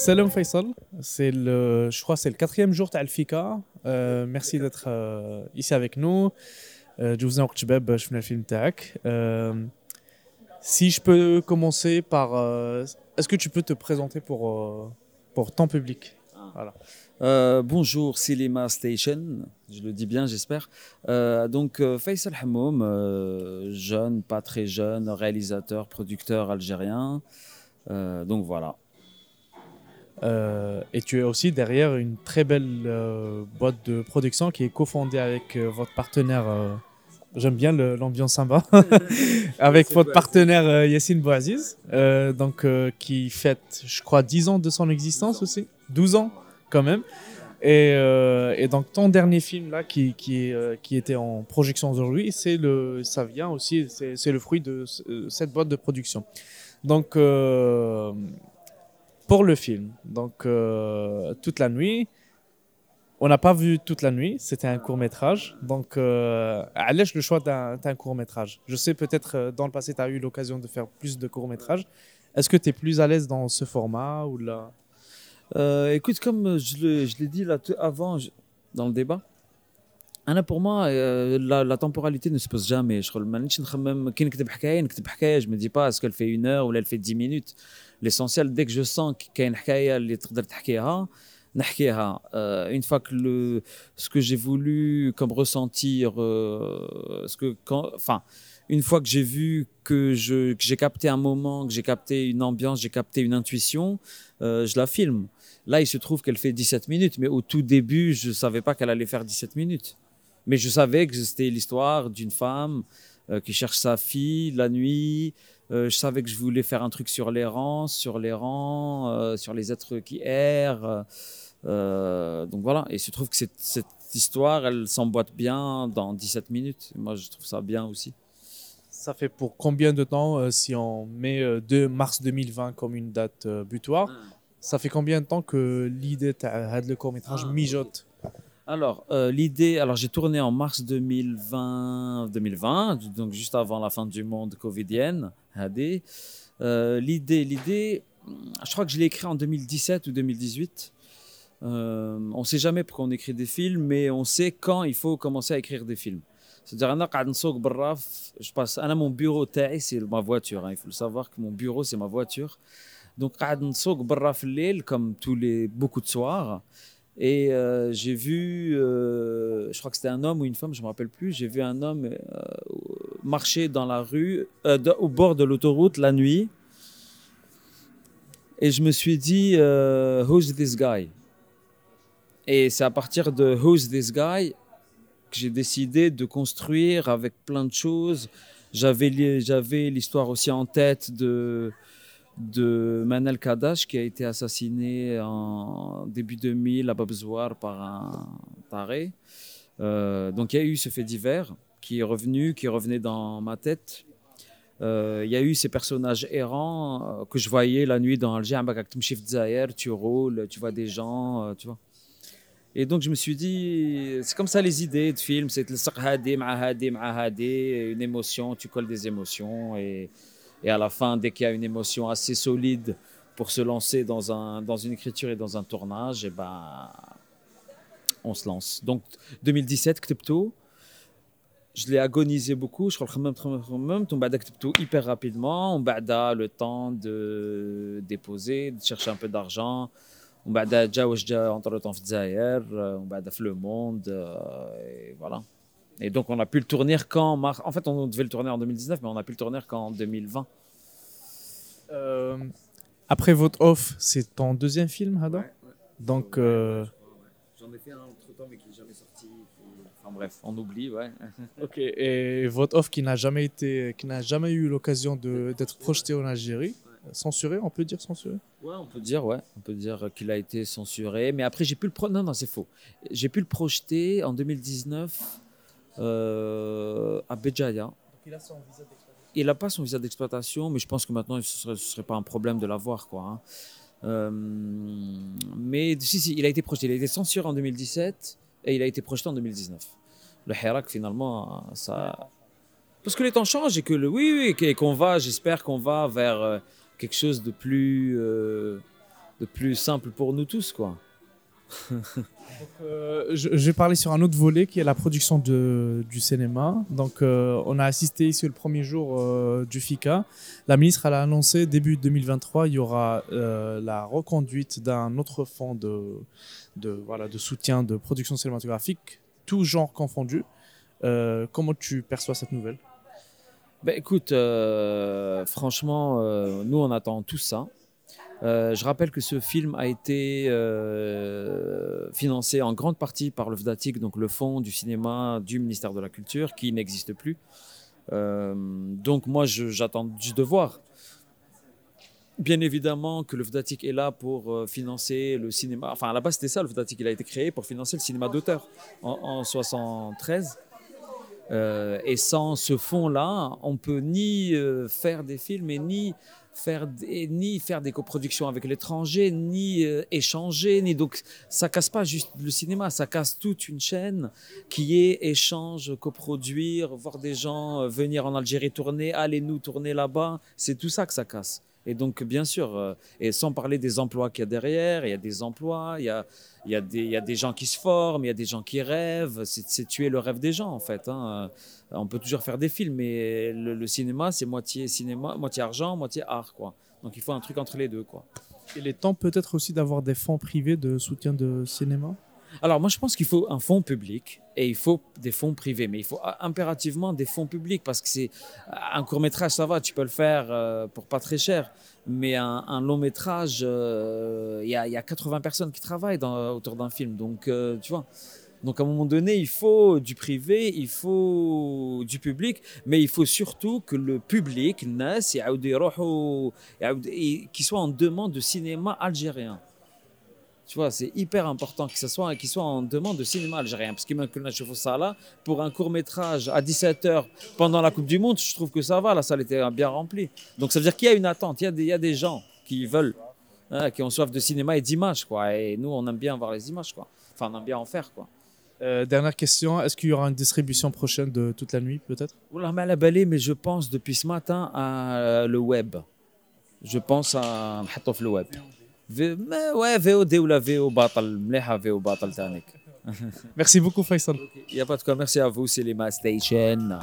Salam Faisal, c'est le, je crois que c'est le quatrième jour de Fika. Euh, merci d'être euh, ici avec nous. Euh, je vous ai je le film TAC. Si je peux commencer par, est-ce que tu peux te présenter pour, pour ton public? Voilà. bonjour Cinema Station, je le dis bien j'espère. donc Faisal Hamoum, jeune, pas très jeune, réalisateur, producteur algérien. donc voilà. Euh, et tu es aussi derrière une très belle euh, boîte de production qui est cofondée avec euh, votre partenaire. J'aime bien l'ambiance sympa. avec votre partenaire Yassine Bouaziz, donc qui fête, je crois, 10 ans de son existence aussi, 12 ans quand même. Et, et, donc ton dernier film là qui, qui, qui était en projection aujourd'hui, c'est le, ça vient aussi, c'est le fruit de cette boîte de production. Donc pour le film. Donc, euh, toute la nuit. On n'a pas vu toute la nuit, c'était un court métrage. Donc, euh, allège le choix d'un court métrage. Je sais peut-être euh, dans le passé, tu as eu l'occasion de faire plus de courts métrages. Est-ce que tu es plus à l'aise dans ce format ou là? Euh, Écoute, comme je l'ai dit avant dans le débat, pour moi la, la, temporalité ne se pose jamais je me dis pas est-ce qu'elle fait une heure ou elle fait dix minutes l'essentiel dès que je sens qu'il y a une حكايه اللي تقدر تحكيها نحكيها une fois que le ce que j'ai voulu comme ressentir euh, ce que quand enfin une fois que j'ai vu que je que j'ai capté un moment que j'ai capté une ambiance j'ai capté une intuition euh, je la filme là il se trouve qu'elle fait 17 minutes mais au tout début je savais pas qu'elle allait faire 17 minutes mais je savais que c'était l'histoire d'une femme euh, qui cherche sa fille la nuit euh, je savais que je voulais faire un truc sur les rangs, sur les rangs, euh, sur les êtres qui errent. Donc voilà, et il se trouve que cette, cette histoire, elle s'emboîte bien dans 17 minutes. Moi, je trouve ça bien aussi. Ça fait pour combien de temps, si on met 2 mars 2020 comme une date butoir, ah. ça fait combien de temps que l'idée de le court-métrage ah, mijote? Alors, euh, l'idée, alors j'ai tourné en mars 2020, 2020, donc juste avant la fin du monde covidienne. Euh, l'idée, l'idée, je crois que je l'ai écrit en 2017 ou 2018. Euh, on ne sait jamais pourquoi on écrit des films, mais on sait quand il faut commencer à écrire des films. C'est-à-dire, je passe, à mon bureau, c'est ma voiture. Hein. il faut le savoir que mon bureau, c'est ma voiture. Donc, comme tous les beaucoup de soirs. Et euh, j'ai vu, euh, je crois que c'était un homme ou une femme, je ne me rappelle plus, j'ai vu un homme euh, marcher dans la rue, au bord de l'autoroute la nuit. Et je me suis dit, who's this guy? Et c'est à partir de who's this guy que j'ai décidé de construire avec plein de choses. J'avais l'histoire aussi en tête de de Manel Kadash qui a été assassiné en début 2000 à Babzouar par un taré. Euh, donc il y a eu ce fait divers qui est revenu, qui revenait dans ma tête. Euh, il y a eu ces personnages errants euh, que je voyais la nuit dans Alger, tu roules, tu vois des gens, tu vois. Et donc je me suis dit, c'est comme ça les idées de films, c'est une émotion, tu colles des émotions et et à la fin, dès qu'il y a une émotion assez solide pour se lancer dans, un, dans une écriture et dans un tournage, et eh ben, on se lance. Donc 2017, Ktipto, je l'ai agonisé beaucoup. Je crois que même tout hyper rapidement. On bada le temps de déposer, de chercher un peu d'argent. On bada déjà entre le temps on bada le monde et voilà. Et donc, on a pu le tourner quand mars... En fait, on devait le tourner en 2019, mais on a pu le tourner qu'en 2020. Euh, après votre off, c'est ton deuxième film, Hada Donc. Euh, J'en ai fait un autre temps, mais qui n'est jamais sorti. Enfin bref, on oublie, ouais. ok, et votre off qui n'a jamais été, qui n'a jamais eu l'occasion d'être projeté en Algérie, censuré, on peut dire censuré? Ouais, on peut dire, ouais, on peut dire qu'il a été censuré. Mais après, j'ai pu le pro... non, non, c'est faux. J'ai pu le projeter en 2019 euh, à Béjaïa. il n'a pas son visa d'exploitation, mais je pense que maintenant, ce ne serait, pas un problème de l'avoir. Quoi, hein. euh, mais si, si, il a été projeté. Il a été censuré en 2017 et il a été projeté en 2019. Le Hirak, finalement, ça. Parce que les temps changent et que le. Oui, oui, et qu'on va, j'espère qu'on va vers euh, quelque chose de plus. de plus simple pour nous tous, quoi. Euh, je, vais parler sur un autre volet qui est la production de, du cinéma. Donc, euh, on a assisté ici le premier jour euh, du FICA. La ministre a annoncé début 2023, il y aura la reconduite d'un autre fonds de, de, voilà, de soutien de production cinématographique, tout genre confondu. comment tu perçois cette nouvelle? Ben, Écoute, franchement, nous, on attend tout ça. Euh, je rappelle que ce film a été euh, financé en grande partie par le FDATIC, donc le fonds du cinéma du ministère de la Culture, qui n'existe plus. Euh, donc moi, j'attends juste de voir. Bien évidemment que le FDATIC est là pour financer le cinéma. Enfin, à la base, c'était ça, le FDATIC. Il a été créé pour financer le cinéma d'auteur en, en 73. Et sans ce fonds-là, on peut ni faire des films et ni faire ni faire des coproductions avec l'étranger, ni euh, échanger, ni donc ça casse pas juste le cinéma, ça casse toute une chaîne qui est échange, coproduire, voir des gens euh, venir en Algérie tourner, allez nous tourner là-bas, c'est tout ça que ça casse. Et donc, bien sûr, euh, et sans parler des emplois qu'il y a derrière, il y a des emplois, il y a, il y a, des, il y a des gens qui se forment, il y a des gens qui rêvent, c'est tuer le rêve des gens, en fait. Hein. On peut toujours faire des films, mais le, cinéma, c'est moitié cinéma, moitié argent, moitié art, quoi. Donc, il faut un truc entre les deux, quoi. Il est temps peut-être aussi d'avoir des fonds privés de soutien de cinéma? Alors moi je pense qu'il faut un fonds public et il faut des fonds privés, mais il faut impérativement des fonds publics parce que c'est un court métrage ça va, tu peux le faire euh, pour pas très cher, mais un, long métrage, euh, il y, a 80 personnes qui travaillent autour d'un film, donc euh, tu vois. Donc à un moment donné, il faut du privé, il faut du public, mais il faut surtout que le public, qui soit en demande de cinéma algérien. Tu vois, c'est hyper important que ce soit, qu'il soit en demande de cinéma algérien. Parce que ça là, pour un court métrage à 17h pendant la Coupe du Monde, je trouve que ça va, la salle était bien remplie. Donc ça veut dire qu'il y a une attente, il y a des, il y a des gens qui veulent, hein, qui ont soif de cinéma et d'images. quoi. Et nous, on aime bien voir les images. quoi. Enfin, on aime bien en faire. quoi. Euh, dernière question, est-ce qu'il y aura une distribution prochaine de toute la nuit, peut-être? Oula, mal à mais je pense depuis ce matin à le web. Je pense à le web. Ouais, VOD ou la VO Batal, Mleha VO Batal Tanik. Merci beaucoup, Faisal. Il n'y a pas de quoi, merci à vous, c'est les Station.